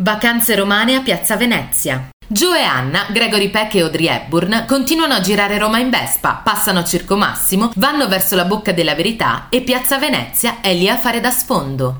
Vacanze romane a Piazza Venezia. Joe e Anna, Gregory Peck e Audrey Hepburn continuano a girare Roma in Vespa, passano Circo Massimo, vanno verso la bocca della verità e Piazza Venezia è lì a fare da sfondo.